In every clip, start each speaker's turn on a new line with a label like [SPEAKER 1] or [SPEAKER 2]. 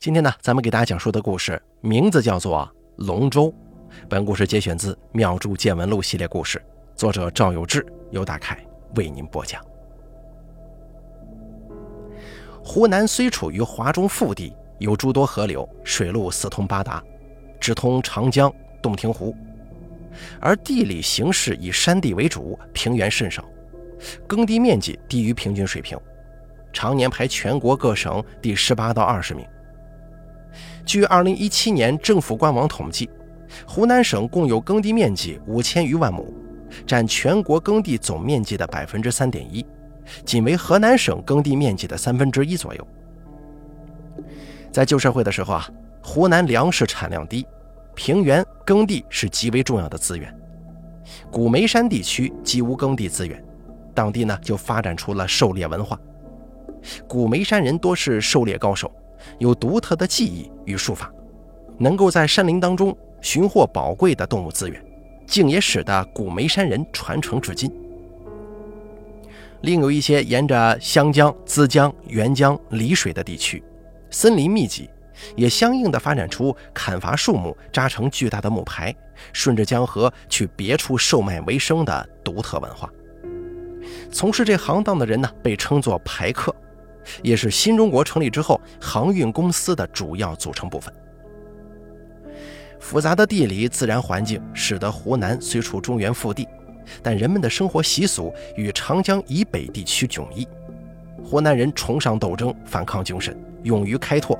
[SPEAKER 1] 今天呢，咱们给大家讲述的故事名字叫做《龙舟》。本故事节选自《妙著见闻录》系列故事，作者赵有志、由大凯为您播讲。湖南虽处于华中腹地，有诸多河流，水路四通八达，直通长江、洞庭湖，而地理形势以山地为主，平原甚少，耕地面积低于平均水平，常年排全国各省第十八到二十名。据2017年政府官网统计，湖南省共有耕地面积五千余万亩，占全国耕地总面积的百分之三点一，仅为河南省耕地面积的三分之一左右。在旧社会的时候啊，湖南粮食产量低，平原耕地是极为重要的资源，古梅山地区几无耕地资源，当地呢就发展出了狩猎文化，古梅山人多是狩猎高手。有独特的技艺与术法，能够在山林当中寻获宝贵的动物资源，竟也使得古梅山人传承至今。另有一些沿着湘江、资江、沅江、丽水的地区，森林密集，也相应的发展出砍伐树木、扎成巨大的木牌，顺着江河去别处售卖为生的独特文化。从事这行当的人呢，被称作牌客。也是新中国成立之后航运公司的主要组成部分。复杂的地理自然环境使得湖南虽处中原腹地，但人们的生活习俗与长江以北地区迥异。湖南人崇尚斗争、反抗精神，勇于开拓，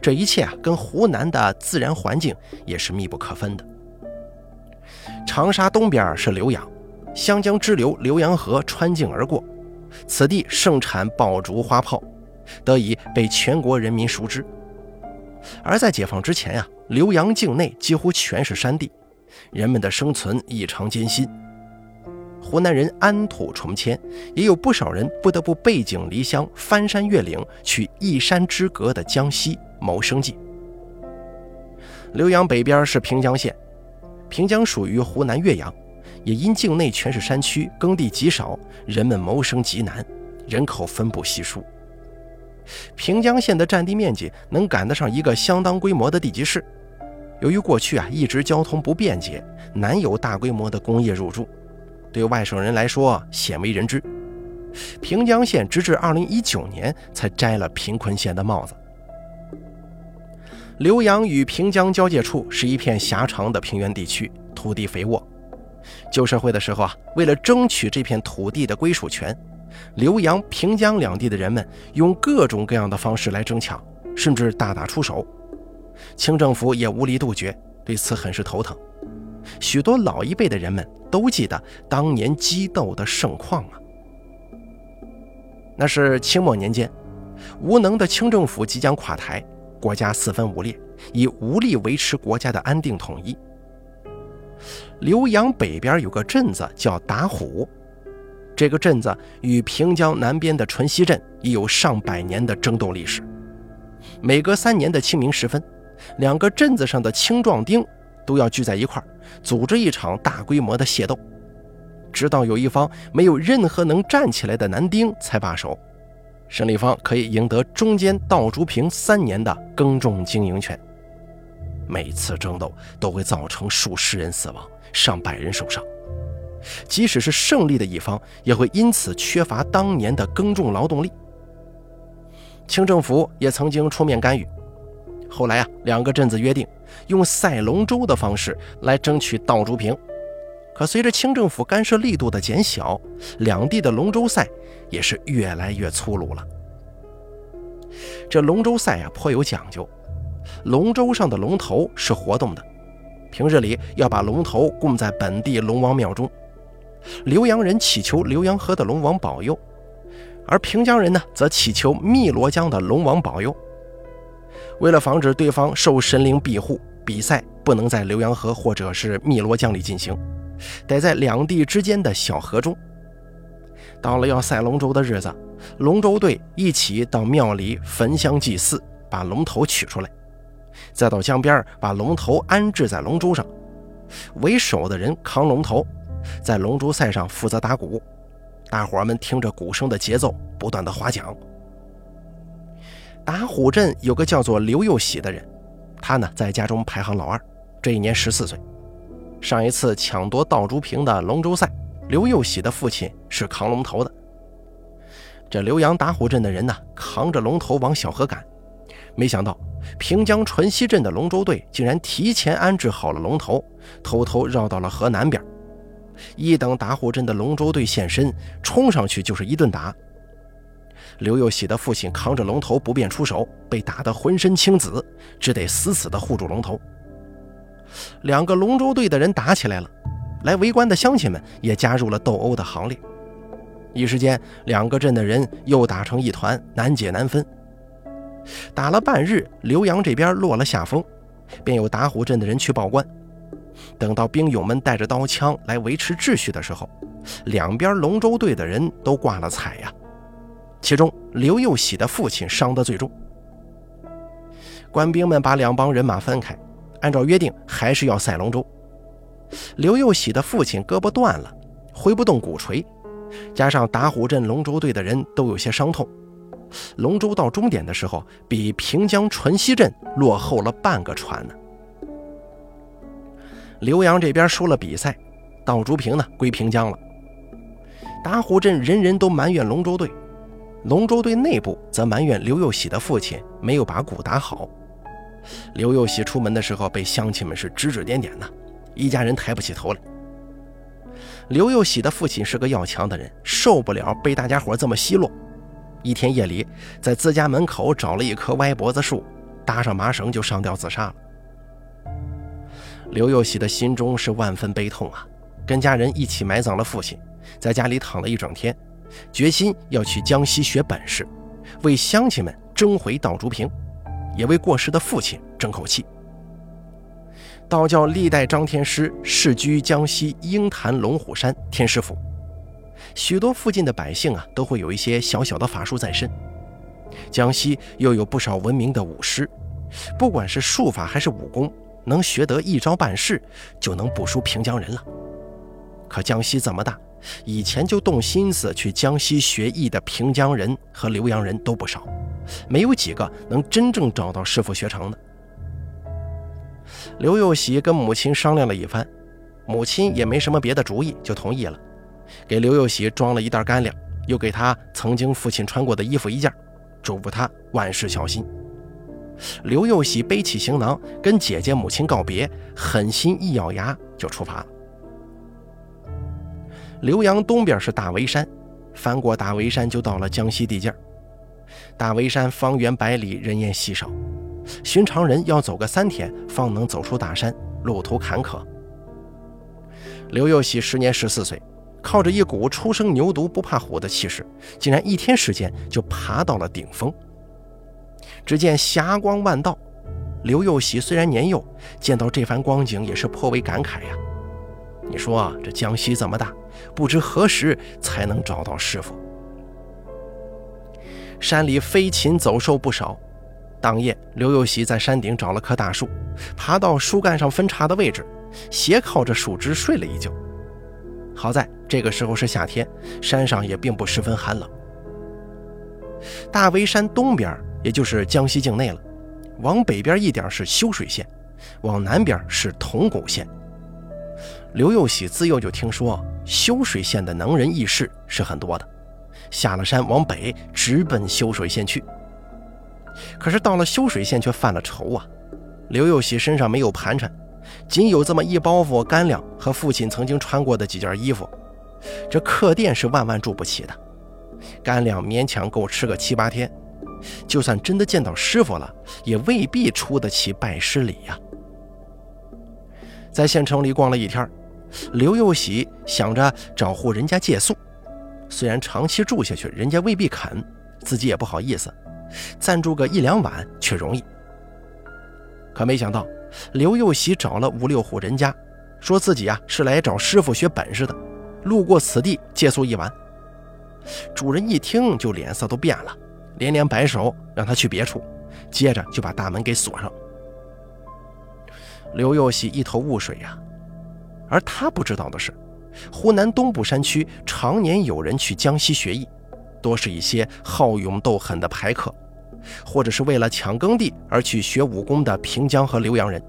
[SPEAKER 1] 这一切啊，跟湖南的自然环境也是密不可分的。长沙东边是浏阳，湘江支流浏阳河穿境而过。此地盛产爆竹花炮，得以被全国人民熟知。而在解放之前呀，浏阳境内几乎全是山地，人们的生存异常艰辛。湖南人安土重迁，也有不少人不得不背井离乡，翻山越岭，去一山之隔的江西谋生计。浏阳北边是平江县，平江属于湖南岳阳。也因境内全是山区，耕地极少，人们谋生极难，人口分布稀疏。平江县的占地面积能赶得上一个相当规模的地级市。由于过去啊一直交通不便捷，难有大规模的工业入驻，对外省人来说鲜为人知。平江县直至2019年才摘了贫困县的帽子。浏阳与平江交界处是一片狭长的平原地区，土地肥沃。旧社会的时候啊，为了争取这片土地的归属权，浏阳、平江两地的人们用各种各样的方式来争抢，甚至大打出手。清政府也无力杜绝，对此很是头疼。许多老一辈的人们都记得当年激斗的盛况啊。那是清末年间，无能的清政府即将垮台，国家四分五裂，已无力维持国家的安定统一。浏阳北边有个镇子叫打虎，这个镇子与平江南边的淳溪镇已有上百年的争斗历史。每隔三年的清明时分，两个镇子上的青壮丁都要聚在一块儿，组织一场大规模的械斗，直到有一方没有任何能站起来的男丁才罢手，胜利方可以赢得中间稻竹坪三年的耕种经营权。每次争斗都会造成数十人死亡。上百人受伤，即使是胜利的一方，也会因此缺乏当年的耕种劳动力。清政府也曾经出面干预。后来啊，两个镇子约定用赛龙舟的方式来争取稻竹坪。可随着清政府干涉力度的减小，两地的龙舟赛也是越来越粗鲁了。这龙舟赛啊，颇有讲究，龙舟上的龙头是活动的。平日里要把龙头供在本地龙王庙中，浏阳人祈求浏阳河的龙王保佑，而平江人呢则祈求汨罗江的龙王保佑。为了防止对方受神灵庇护，比赛不能在浏阳河或者是汨罗江里进行，得在两地之间的小河中。到了要赛龙舟的日子，龙舟队一起到庙里焚香祭祀，把龙头取出来。再到江边把龙头安置在龙舟上，为首的人扛龙头，在龙舟赛上负责打鼓。大伙们听着鼓声的节奏，不断的划桨。打虎镇有个叫做刘佑喜的人，他呢在家中排行老二，这一年十四岁。上一次抢夺稻竹坪的龙舟赛，刘佑喜的父亲是扛龙头的。这浏阳打虎镇的人呢，扛着龙头往小河赶，没想到平江淳溪镇的龙舟队竟然提前安置好了龙头，偷偷绕到了河南边。一等打虎镇的龙舟队现身，冲上去就是一顿打。刘佑喜的父亲扛着龙头不便出手，被打得浑身青紫，只得死死地护住龙头。两个龙舟队的人打起来了，来围观的乡亲们也加入了斗殴的行列。一时间，两个镇的人又打成一团，难解难分。打了半日，浏阳这边落了下风，便有打虎镇的人去报官。等到兵勇们带着刀枪来维持秩序的时候，两边龙舟队的人都挂了彩呀。其中，刘佑喜的父亲伤得最重。官兵们把两帮人马分开，按照约定，还是要赛龙舟。刘佑喜的父亲胳膊断了，挥不动鼓槌，加上打虎镇龙舟队的人都有些伤痛，龙舟到终点的时候，比平江纯溪镇落后了半个船呢。浏阳这边输了比赛，稻竹坪呢归平江了。打虎镇人人都埋怨龙舟队。龙舟队内部则埋怨刘佑喜的父亲没有把鼓打好。刘佑喜出门的时候被乡亲们是指指点点的，一家人抬不起头来。刘佑喜的父亲是个要强的人，受不了被大家伙这么奚落。一天夜里，在自家门口找了一棵歪脖子树，搭上麻绳就上吊自杀了。刘佑喜的心中是万分悲痛啊，跟家人一起埋葬了父亲，在家里躺了一整天。决心要去江西学本事，为乡亲们争回稻竹坪，也为过世的父亲争口气。道教历代张天师世居江西鹰潭龙虎山天师府，许多附近的百姓啊都会有一些小小的法术在身。江西又有不少闻名的武师，不管是术法还是武功，能学得一招半式，就能不输平江人了。可江西这么大。以前就动心思去江西学艺的平江人和浏阳人都不少，没有几个能真正找到师傅学成的。刘佑喜跟母亲商量了一番，母亲也没什么别的主意，就同意了，给刘佑喜装了一袋干粮，又给他曾经父亲穿过的衣服一件，嘱咐他万事小心。刘佑喜背起行囊，跟姐姐母亲告别，狠心一咬牙就出发了。浏阳东边是大围山，翻过大围山就到了江西地界大围山方圆百里，人烟稀少，寻常人要走个三天方能走出大山，路途坎坷。刘佑喜时年十四岁，靠着一股初生牛犊不怕虎的气势，竟然一天时间就爬到了顶峰。只见霞光万道，刘佑喜虽然年幼，见到这番光景也是颇为感慨呀。你说这江西这么大，不知何时才能找到师傅。山里飞禽走兽不少。当夜，刘佑喜在山顶找了棵大树，爬到树干上分叉的位置，斜靠着树枝睡了一觉。好在这个时候是夏天，山上也并不十分寒冷。大围山东边，也就是江西境内了，往北边一点是修水县，往南边是铜鼓县。刘佑喜自幼就听说修水县的能人异士是很多的，下了山往北直奔修水县去。可是到了修水县却犯了愁啊！刘佑喜身上没有盘缠，仅有这么一包袱干粮和父亲曾经穿过的几件衣服，这客店是万万住不起的，干粮勉强够吃个七八天，就算真的见到师傅了，也未必出得起拜师礼呀。在县城里逛了一天。刘佑喜想着找户人家借宿，虽然长期住下去人家未必肯，自己也不好意思，暂住个一两晚却容易。可没想到，刘佑喜找了五六户人家，说自己啊是来找师傅学本事的，路过此地借宿一晚。主人一听就脸色都变了，连连摆手让他去别处，接着就把大门给锁上。刘佑喜一头雾水呀。而他不知道的是，湖南东部山区常年有人去江西学艺，多是一些好勇斗狠的牌客，或者是为了抢耕地而去学武功的平江和浏阳人。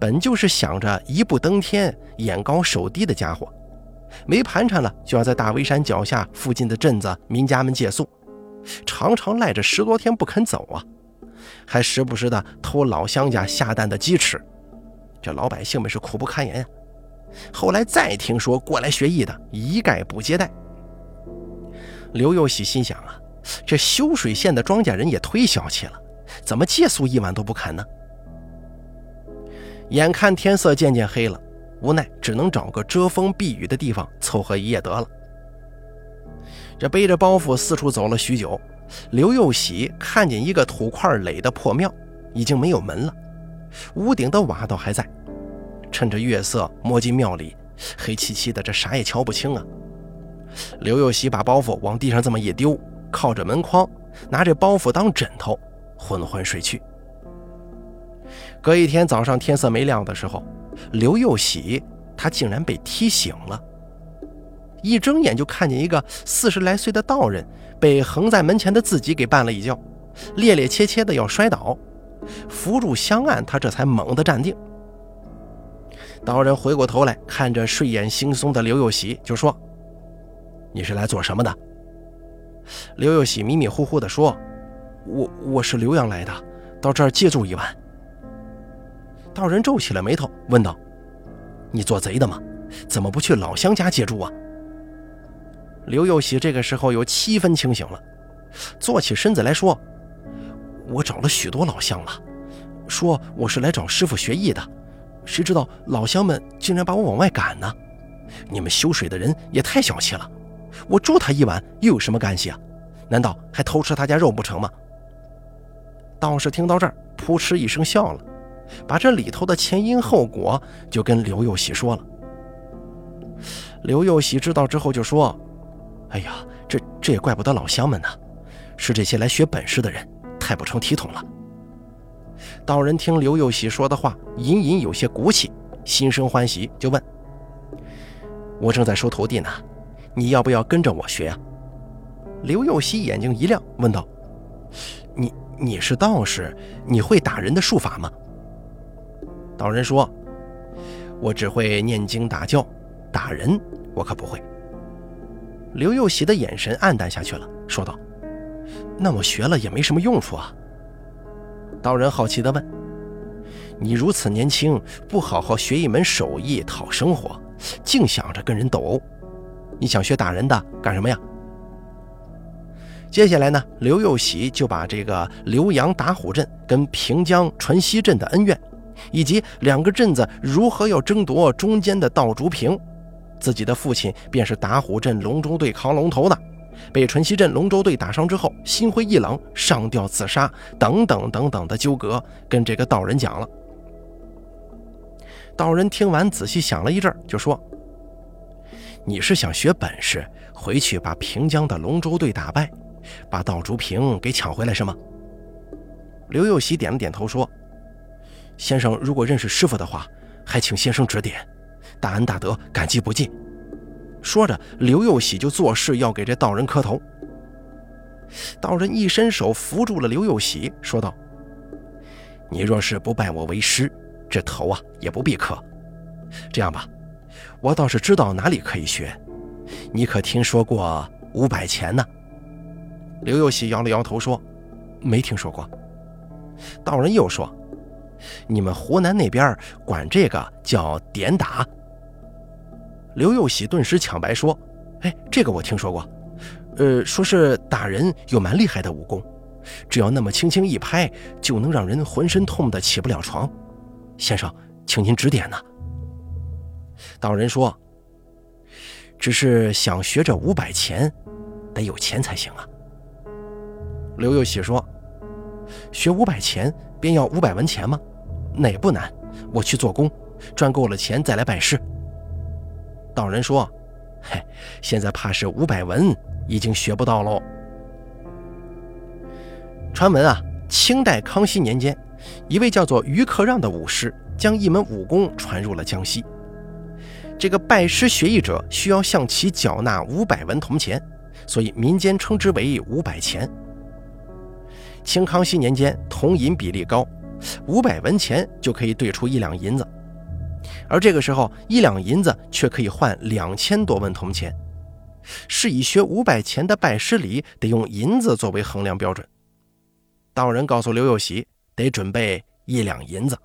[SPEAKER 1] 本就是想着一步登天、眼高手低的家伙，没盘缠了就要在大围山脚下附近的镇子民家们借宿，常常赖着十多天不肯走啊，还时不时的偷老乡家下蛋的鸡吃，这老百姓们是苦不堪言呀。后来再听说过来学艺的，一概不接待。刘佑喜心想啊，这修水县的庄稼人也忒小气了，怎么借宿一晚都不肯呢？眼看天色渐渐黑了，无奈只能找个遮风避雨的地方凑合一夜得了。这背着包袱四处走了许久，刘又喜看见一个土块垒的破庙，已经没有门了，屋顶的瓦倒还在。趁着月色摸进庙里，黑漆漆的，这啥也瞧不清啊。刘又喜把包袱往地上这么一丢，靠着门框，拿着包袱当枕头，昏昏睡去。隔一天早上天色没亮的时候，刘佑喜他竟然被踢醒了，一睁眼就看见一个四十来岁的道人被横在门前的自己给绊了一跤，趔趔趄趄的要摔倒，扶住香案，他这才猛地站定。道人回过头来看着睡眼惺忪的刘佑喜，就说：“你是来做什么的？”刘佑喜迷迷糊糊地说：“我我是浏阳来的，到这儿借住一晚。”道人皱起了眉头，问道：“你做贼的吗？怎么不去老乡家借住啊？”刘佑喜这个时候有七分清醒了，坐起身子来说：“我找了许多老乡了，说我是来找师傅学艺的。”谁知道老乡们竟然把我往外赶呢？你们修水的人也太小气了！我住他一晚又有什么干系啊？难道还偷吃他家肉不成吗？道士听到这儿，扑哧一声笑了，把这里头的前因后果就跟刘佑喜说了。刘佑喜知道之后就说：“哎呀，这这也怪不得老乡们呢，是这些来学本事的人太不成体统了。”道人听刘佑喜说的话，隐隐有些骨气，心生欢喜，就问：“我正在收徒弟呢，你要不要跟着我学啊？”刘佑喜眼睛一亮，问道：“你你是道士，你会打人的术法吗？”道人说：“我只会念经打教，打人我可不会。”刘佑喜的眼神暗淡下去了，说道：“那我学了也没什么用处啊。”道人好奇地问：“你如此年轻，不好好学一门手艺讨生活，净想着跟人斗殴，你想学打人的干什么呀？”接下来呢，刘佑喜就把这个浏阳打虎镇跟平江传西镇的恩怨，以及两个镇子如何要争夺中间的稻竹坪，自己的父亲便是打虎镇龙舟队扛龙头的。被淳溪镇龙舟队打伤之后，心灰意冷，上吊自杀，等等等等的纠葛，跟这个道人讲了。道人听完，仔细想了一阵，就说：“你是想学本事，回去把平江的龙舟队打败，把稻竹瓶给抢回来，是吗？”刘佑喜点了点头，说：“先生如果认识师傅的话，还请先生指点，大恩大德，感激不尽。”说着，刘佑喜就作势要给这道人磕头。道人一伸手扶住了刘佑喜，说道：“你若是不拜我为师，这头啊也不必磕。这样吧，我倒是知道哪里可以学。你可听说过五百钱呢？”刘佑喜摇了摇头说：“没听说过。”道人又说：“你们湖南那边管这个叫点打。”刘佑喜顿时抢白说：“哎，这个我听说过，呃，说是打人有蛮厉害的武功，只要那么轻轻一拍，就能让人浑身痛得起不了床。先生，请您指点呐。”道人说：“只是想学这五百钱，得有钱才行啊。”刘佑喜说：“学五百钱便要五百文钱吗？那也不难，我去做工，赚够了钱再来拜师。”道人说：“嘿，现在怕是五百文已经学不到喽。”传闻啊，清代康熙年间，一位叫做于克让的武师将一门武功传入了江西。这个拜师学艺者需要向其缴纳五百文铜钱，所以民间称之为五百钱。清康熙年间铜银比例高，五百文钱就可以兑出一两银子，而这个时候一两银子却可以换两千多文铜钱，是以学五百钱的拜师礼得用银子作为衡量标准。道人告诉刘佑喜，得准备一两银子。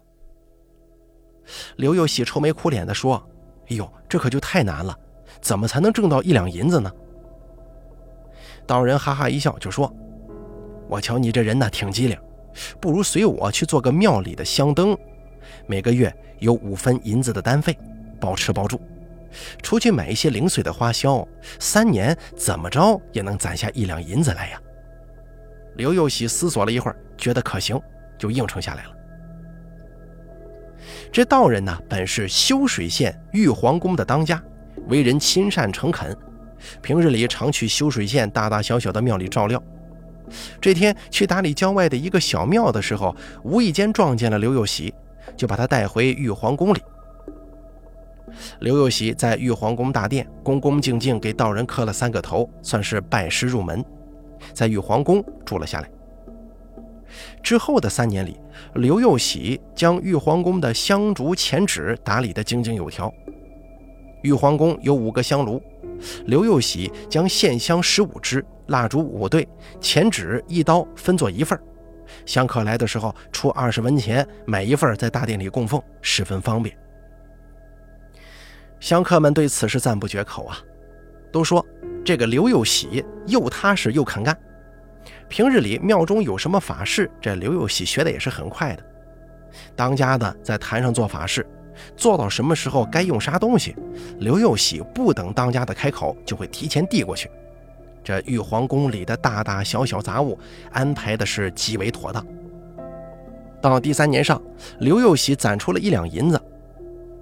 [SPEAKER 1] 刘佑喜愁眉苦脸地说：“哎呦，这可就太难了，怎么才能挣到一两银子呢？”道人哈哈一笑，就说：“我瞧你这人呢，挺机灵，不如随我去做个庙里的香灯，每个月有五分银子的单费，包吃包住，出去买一些零碎的花销，三年怎么着也能攒下一两银子来呀。”刘佑喜思索了一会儿，觉得可行，就应承下来了。这道人呢，本是修水县玉皇宫的当家，为人亲善诚恳。平日里常去修水县大大小小的庙里照料。这天去打理郊外的一个小庙的时候，无意间撞见了刘佑喜，就把他带回玉皇宫里。刘佑喜在玉皇宫大殿恭恭敬敬给道人磕了三个头，算是拜师入门，在玉皇宫住了下来。之后的三年里，刘佑喜将玉皇宫的香烛钱纸打理得井井有条。玉皇宫有五个香炉。刘佑喜将线香十五支、蜡烛五对、钱纸一刀分作一份香客来的时候出二十文钱买一份，在大殿里供奉，十分方便。香客们对此事赞不绝口啊，都说这个刘佑喜又踏实又肯干。平日里庙中有什么法事，这刘佑喜学的也是很快的。当家的在坛上做法事。做到什么时候该用啥东西，刘佑喜不等当家的开口，就会提前递过去。这玉皇宫里的大大小小杂物安排的是极为妥当。到第三年上，刘佑喜攒出了一两银子。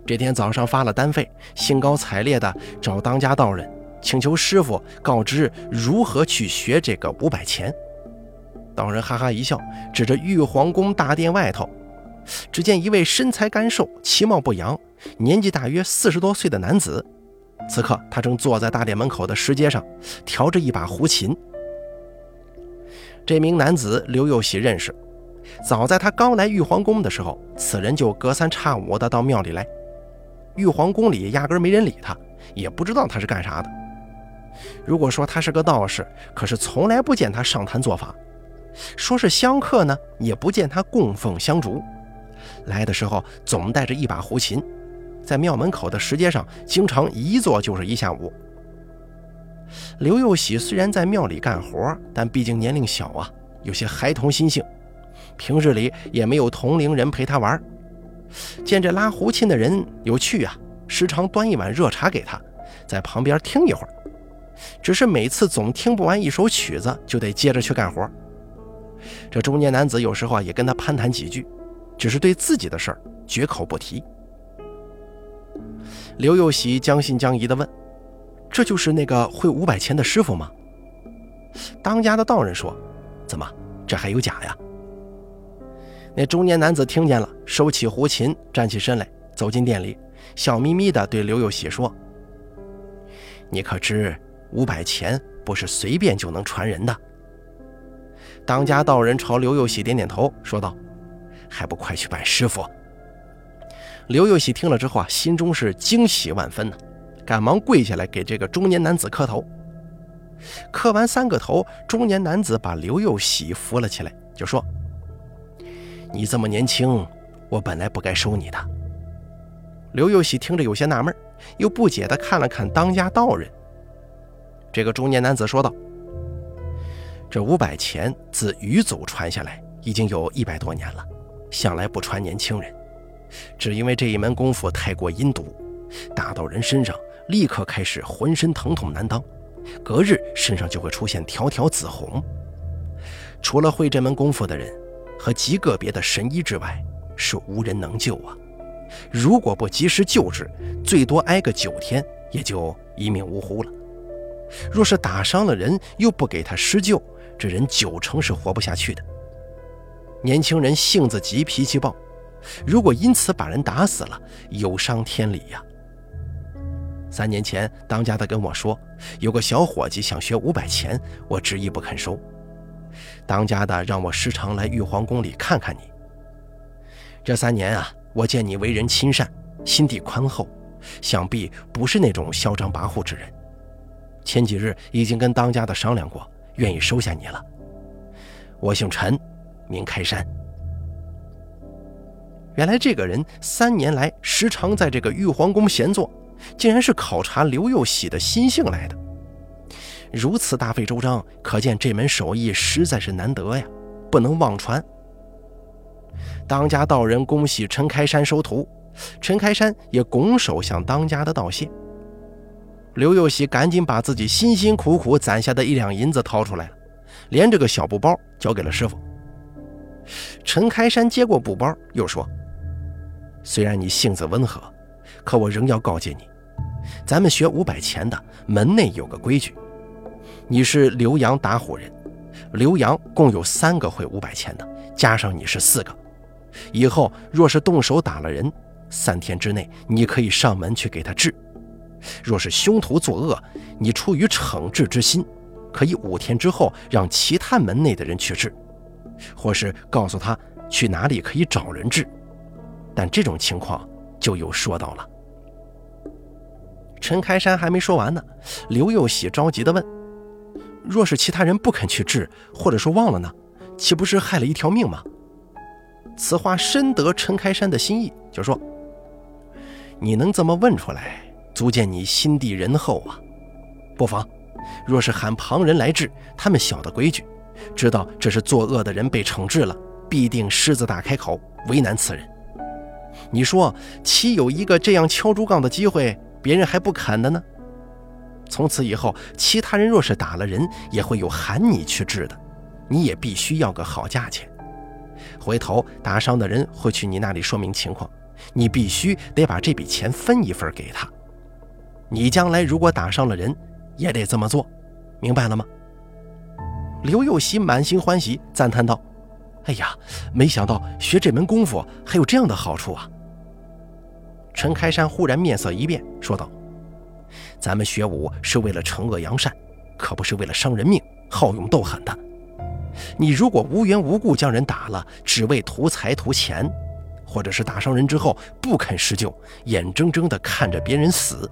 [SPEAKER 1] 这天早上发了单费，兴高采烈地找当家道人，请求师傅告知如何去学这个五百钱。道人哈哈一笑，指着玉皇宫大殿外头。只见一位身材干瘦、其貌不扬、年纪大约四十多岁的男子，此刻他正坐在大殿门口的石阶上，调着一把胡琴。这名男子刘佑喜认识，早在他刚来玉皇宫的时候，此人就隔三差五的到庙里来。玉皇宫里压根没人理他，也不知道他是干啥的。如果说他是个道士，可是从来不见他上坛做法；说是香客呢，也不见他供奉香烛。来的时候总带着一把胡琴，在庙门口的石阶上经常一坐就是一下午。刘佑喜虽然在庙里干活，但毕竟年龄小啊，有些孩童心性，平日里也没有同龄人陪他玩。见这拉胡琴的人有趣啊，时常端一碗热茶给他，在旁边听一会儿。只是每次总听不完一首曲子，就得接着去干活。这中年男子有时候啊，也跟他攀谈几句。只是对自己的事儿绝口不提。刘佑喜将信将疑地问：“这就是那个会五百钱的师傅吗？”当家的道人说：“怎么，这还有假呀？”那中年男子听见了，收起胡琴，站起身来，走进店里，笑眯眯地对刘佑喜说：“你可知五百钱不是随便就能传人的？”当家道人朝刘佑喜点点头，说道。还不快去拜师傅！刘佑喜听了之后啊，心中是惊喜万分呢，赶忙跪下来给这个中年男子磕头。磕完三个头，中年男子把刘佑喜扶了起来，就说：“你这么年轻，我本来不该收你的。”刘佑喜听着有些纳闷，又不解地看了看当家道人。这个中年男子说道：“这五百钱自余祖传下来，已经有一百多年了。”向来不传年轻人，只因为这一门功夫太过阴毒，打到人身上立刻开始浑身疼痛难当，隔日身上就会出现条条紫红。除了会这门功夫的人和极个别的神医之外，是无人能救啊！如果不及时救治，最多挨个九天也就一命呜呼了。若是打伤了人又不给他施救，这人九成是活不下去的。年轻人性子急，脾气暴，如果因此把人打死了，有伤天理呀。三年前，当家的跟我说，有个小伙计想学五百钱，我执意不肯收。当家的让我时常来玉皇宫里看看你。这三年啊，我见你为人亲善，心地宽厚，想必不是那种嚣张跋扈之人。前几日已经跟当家的商量过，愿意收下你了。我姓陈，名开山。原来这个人三年来时常在这个玉皇宫闲坐，竟然是考察刘佑喜的心性来的。如此大费周章，可见这门手艺实在是难得呀，不能妄传。当家道人恭喜陈开山收徒，陈开山也拱手向当家的道谢。刘佑喜赶紧把自己辛辛苦苦攒下的一两银子掏出来了，连这个小布包交给了师傅。陈开山接过布包，又说：“虽然你性子温和，可我仍要告诫你，咱们学五百钱的门内有个规矩。你是浏阳打虎人，浏阳共有三个会五百钱的，加上你是四个。以后若是动手打了人，三天之内你可以上门去给他治。”若是凶徒作恶，你出于惩治之心，可以五天之后让其他门内的人去治，或是告诉他去哪里可以找人治。但这种情况就有说道了。陈开山还没说完呢，刘佑喜着急地问：“若是其他人不肯去治，或者说忘了呢，岂不是害了一条命吗？”此话深得陈开山的心意，就说：“你能这么问出来？”足见你心地仁厚啊，不妨，若是喊旁人来治，他们晓得规矩，知道这是作恶的人被惩治了，必定狮子大开口，为难此人。你说，岂有一个这样敲竹杠的机会，别人还不肯的呢？从此以后，其他人若是打了人，也会有喊你去治的，你也必须要个好价钱。回头打伤的人会去你那里说明情况，你必须得把这笔钱分一份给他。你将来如果打伤了人，也得这么做，明白了吗？刘佑喜满心欢喜，赞叹道：“哎呀，没想到学这门功夫还有这样的好处啊！”陈开山忽然面色一变，说道：“咱们学武是为了惩恶扬善，可不是为了伤人命、好勇斗狠的。你如果无缘无故将人打了，只为图财图钱，或者是打伤人之后不肯施救，眼睁睁地看着别人死。”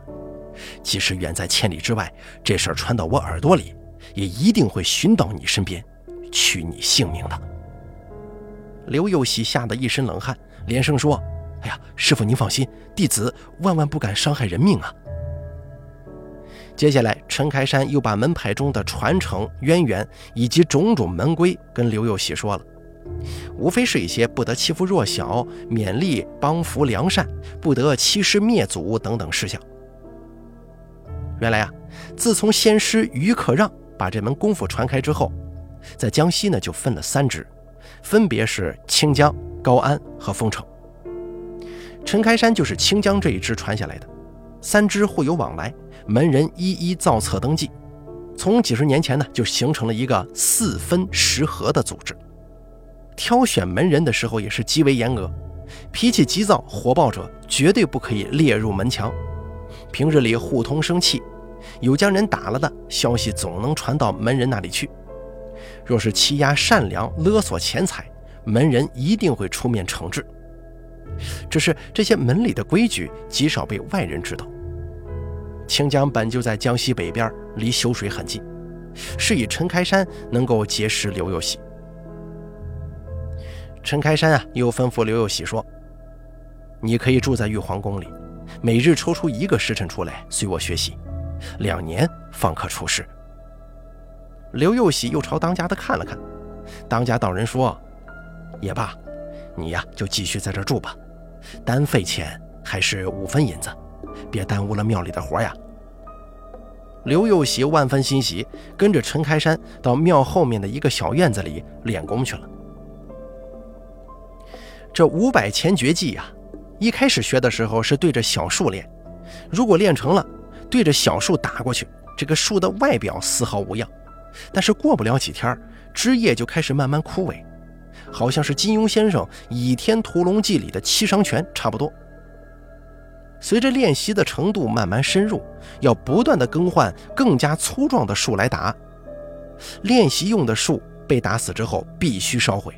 [SPEAKER 1] 即使远在千里之外，这事儿传到我耳朵里，也一定会寻到你身边，取你性命的。刘佑喜吓得一身冷汗，连声说：“哎呀，师傅您放心，弟子万万不敢伤害人命啊。”接下来，陈开山又把门派中的传承渊源以及种种门规跟刘佑喜说了，无非是一些不得欺负弱小、勉励帮扶良善、不得欺师灭祖等等事项。原来啊，自从先师于可让把这门功夫传开之后，在江西呢就分了三支，分别是清江、高安和丰城。陈开山就是清江这一支传下来的，三支互有往来，门人一一造册登记，从几十年前呢就形成了一个四分十合的组织。挑选门人的时候也是极为严格，脾气急躁、火爆者绝对不可以列入门墙。平日里互通生气，有将人打了的消息总能传到门人那里去。若是欺压善良、勒索钱财，门人一定会出面惩治。只是这些门里的规矩极少被外人知道。清江本就在江西北边，离修水很近，是以陈开山能够结识刘佑喜。陈开山啊，又吩咐刘佑喜说：“你可以住在玉皇宫里。”每日抽出一个时辰出来随我学习，两年方可出师。刘佑喜又朝当家的看了看，当家道人说：“也罢，你呀就继续在这住吧，单费钱还是五分银子，别耽误了庙里的活呀。”刘佑喜万分欣喜，跟着陈开山到庙后面的一个小院子里练功去了。这五百钱绝技呀！一开始学的时候是对着小树练，如果练成了，对着小树打过去，这个树的外表丝毫无恙，但是过不了几天，枝叶就开始慢慢枯萎，好像是金庸先生《倚天屠龙记》里的七伤拳差不多。随着练习的程度慢慢深入，要不断的更换更加粗壮的树来打，练习用的树被打死之后必须烧毁，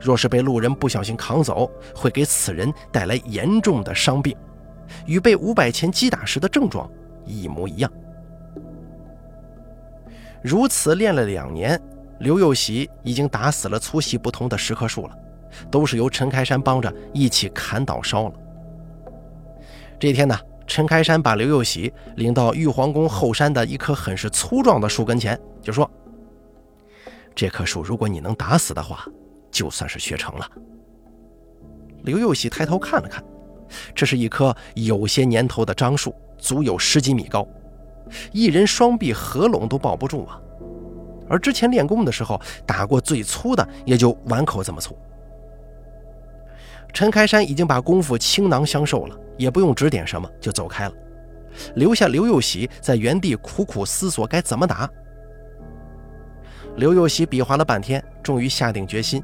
[SPEAKER 1] 若是被路人不小心扛走，会给此人带来严重的伤病，与被五百钱击打时的症状一模一样。如此练了两年，刘佑喜已经打死了粗细不同的十棵树了，都是由陈开山帮着一起砍倒烧了。这天呢，陈开山把刘佑喜领到玉皇宫后山的一棵很是粗壮的树跟前，就说：“这棵树如果你能打死的话，就算是学成了。”刘佑喜抬头看了看，这是一棵有些年头的樟树，足有十几米高。一人双臂合拢都抱不住啊！而之前练功的时候打过最粗的，也就碗口这么粗。陈开山已经把功夫倾囊相授了，也不用指点什么，就走开了，留下刘佑喜在原地苦苦思索该怎么打。刘佑喜比划了半天，终于下定决心，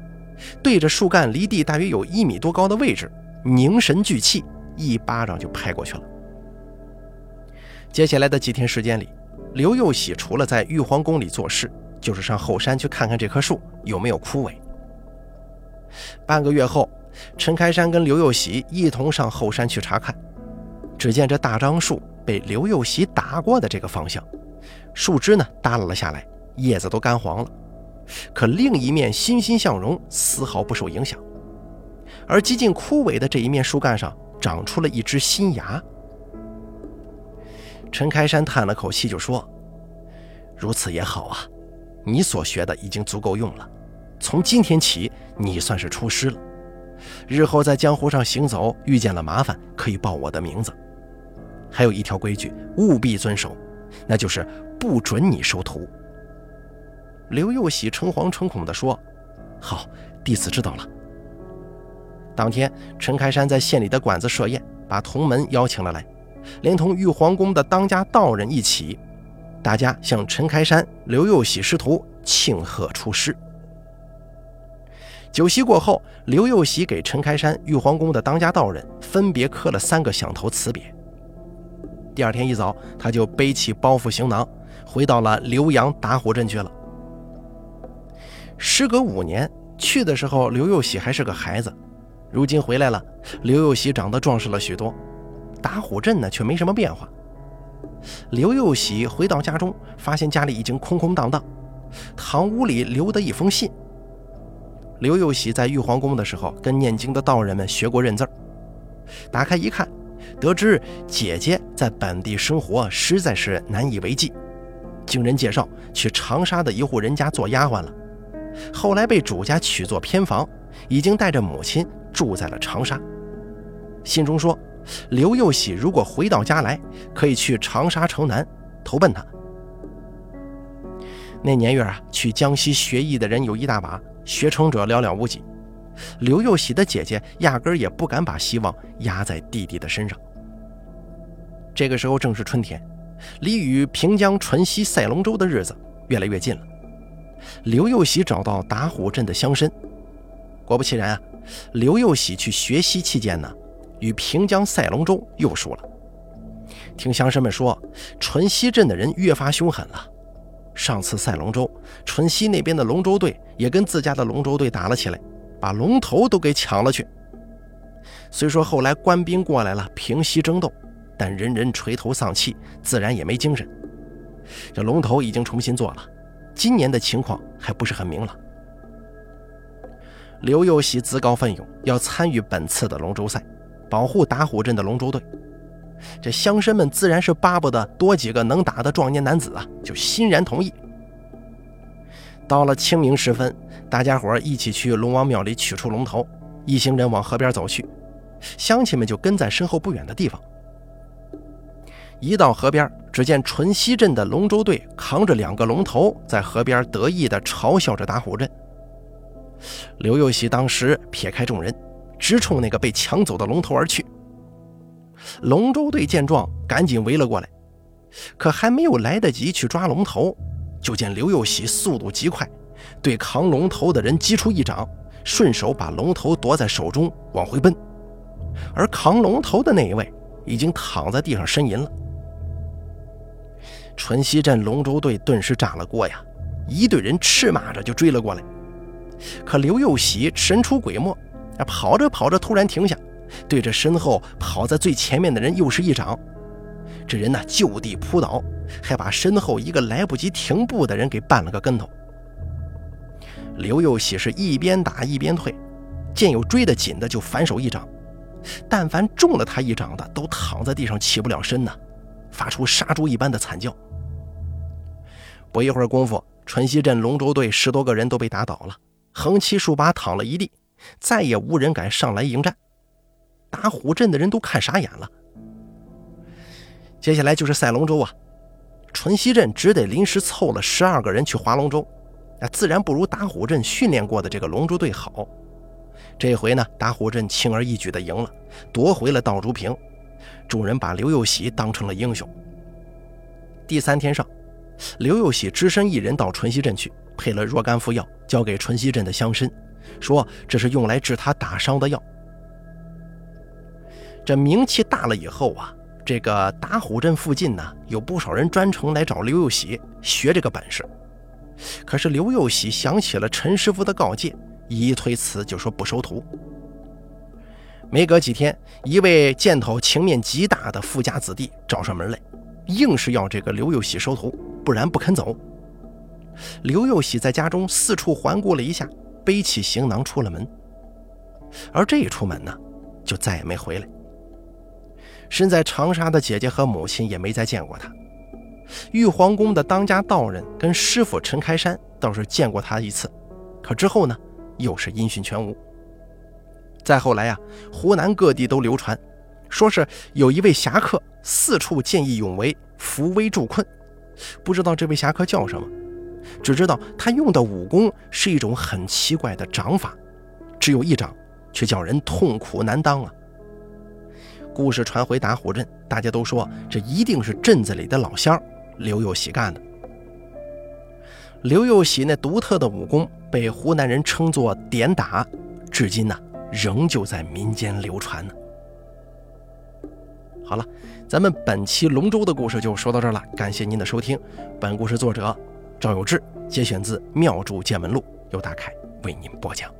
[SPEAKER 1] 对着树干离地大约有一米多高的位置，凝神聚气，一巴掌就拍过去了。接下来的几天时间里，刘幼喜除了在玉皇宫里做事，就是上后山去看看这棵树有没有枯萎。半个月后，陈开山跟刘幼喜一同上后山去查看，只见这大樟树被刘幼喜打过的这个方向，树枝呢耷拉了下来，叶子都干黄了，可另一面欣欣向荣，丝毫不受影响。而几近枯萎的这一面树干上长出了一只新芽。陈开山叹了口气，就说：“如此也好啊，你所学的已经足够用了。从今天起，你算是出师了。日后在江湖上行走，遇见了麻烦，可以报我的名字。还有一条规矩，务必遵守，那就是不准你收徒。”刘佑喜诚惶诚恐地说：“好，弟子知道了。”当天，陈开山在县里的馆子设宴，把同门邀请了来。连同玉皇宫的当家道人一起，大家向陈开山、刘佑喜师徒庆贺出师。酒席过后，刘佑喜给陈开山、玉皇宫的当家道人分别磕了三个响头辞别。第二天一早，他就背起包袱行囊，回到了浏阳打虎镇去了。时隔五年，去的时候刘幼喜还是个孩子，如今回来了，刘幼喜长得壮实了许多。打虎镇呢，却没什么变化。刘幼喜回到家中，发现家里已经空空荡荡，堂屋里留的一封信。刘幼喜在玉皇宫的时候，跟念经的道人们学过认字儿。打开一看，得知姐姐在本地生活实在是难以为继，经人介绍去长沙的一户人家做丫鬟了，后来被主家娶做偏房，已经带着母亲住在了长沙。信中说。刘幼喜如果回到家来，可以去长沙城南投奔他。那年月啊，去江西学艺的人有一大把，学成者寥寥无几。刘幼喜的姐姐压根儿也不敢把希望压在弟弟的身上。这个时候正是春天，离与平江淳溪赛龙舟的日子越来越近了。刘幼喜找到打虎镇的乡绅，果不其然啊，刘幼喜去学习期间呢。与平江赛龙舟又输了。听乡绅们说，淳溪镇的人越发凶狠了。上次赛龙舟，淳溪那边的龙舟队也跟自家的龙舟队打了起来，把龙头都给抢了去。虽说后来官兵过来了平息争斗，但人人垂头丧气，自然也没精神。这龙头已经重新做了，今年的情况还不是很明朗。刘佑喜自告奋勇要参与本次的龙舟赛。保护打虎镇的龙舟队，这乡绅们自然是巴不得多几个能打的壮年男子啊，就欣然同意。到了清明时分，大家伙一起去龙王庙里取出龙头，一行人往河边走去，乡亲们就跟在身后不远的地方。一到河边，只见淳溪镇的龙舟队扛着两个龙头，在河边得意地嘲笑着打虎镇。刘幼喜当时撇开众人。直冲那个被抢走的龙头而去。龙舟队见状，赶紧围了过来，可还没有来得及去抓龙头，就见刘幼喜速度极快，对扛龙头的人击出一掌，顺手把龙头夺在手中往回奔。而扛龙头的那一位已经躺在地上呻吟了。淳溪镇龙舟队顿时炸了锅呀！一队人驰马着就追了过来。可刘佑喜神出鬼没，跑着跑着突然停下，对着身后跑在最前面的人又是一掌，这人呢就地扑倒，还把身后一个来不及停步的人给绊了个跟头。刘佑喜是一边打一边退，见有追得紧的就反手一掌，但凡中了他一掌的都躺在地上起不了身呢，发出杀猪一般的惨叫。不一会儿功夫，淳熙镇龙舟队十多个人都被打倒了。横七竖八躺了一地，再也无人敢上来迎战。打虎镇的人都看傻眼了。接下来就是赛龙舟啊，淳溪镇只得临时凑了十二个人去划龙舟，那自然不如打虎镇训练过的这个龙舟队好。这回呢，打虎镇轻而易举地赢了，夺回了倒珠瓶。众人把刘佑喜当成了英雄。第三天上，刘佑喜只身一人到淳溪镇去。配了若干副药，交给淳溪镇的乡绅，说这是用来治他打伤的药。这名气大了以后啊，这个打虎镇附近呢，有不少人专程来找刘佑喜学这个本事。可是刘佑喜想起了陈师傅的告诫，一一推辞，就说不收徒。没隔几天，一位箭头情面极大的富家子弟找上门来，硬是要这个刘佑喜收徒，不然不肯走。刘佑喜在家中四处环顾了一下，背起行囊出了门。而这一出门呢，就再也没回来。身在长沙的姐姐和母亲也没再见过他。玉皇宫的当家道人跟师傅陈开山倒是见过他一次，可之后呢，又是音讯全无。再后来啊，湖南各地都流传，说是有一位侠客四处见义勇为，扶危助困，不知道这位侠客叫什么。只知道他用的武功是一种很奇怪的掌法，只有一掌，却叫人痛苦难当啊！故事传回打虎镇，大家都说这一定是镇子里的老乡刘佑喜干的。刘佑喜那独特的武功被湖南人称作“点打”，至今呢仍旧在民间流传呢。好了，咱们本期龙舟的故事就说到这儿了，感谢您的收听。本故事作者。赵有志节选自《妙著见闻录》，由大凯为您播讲。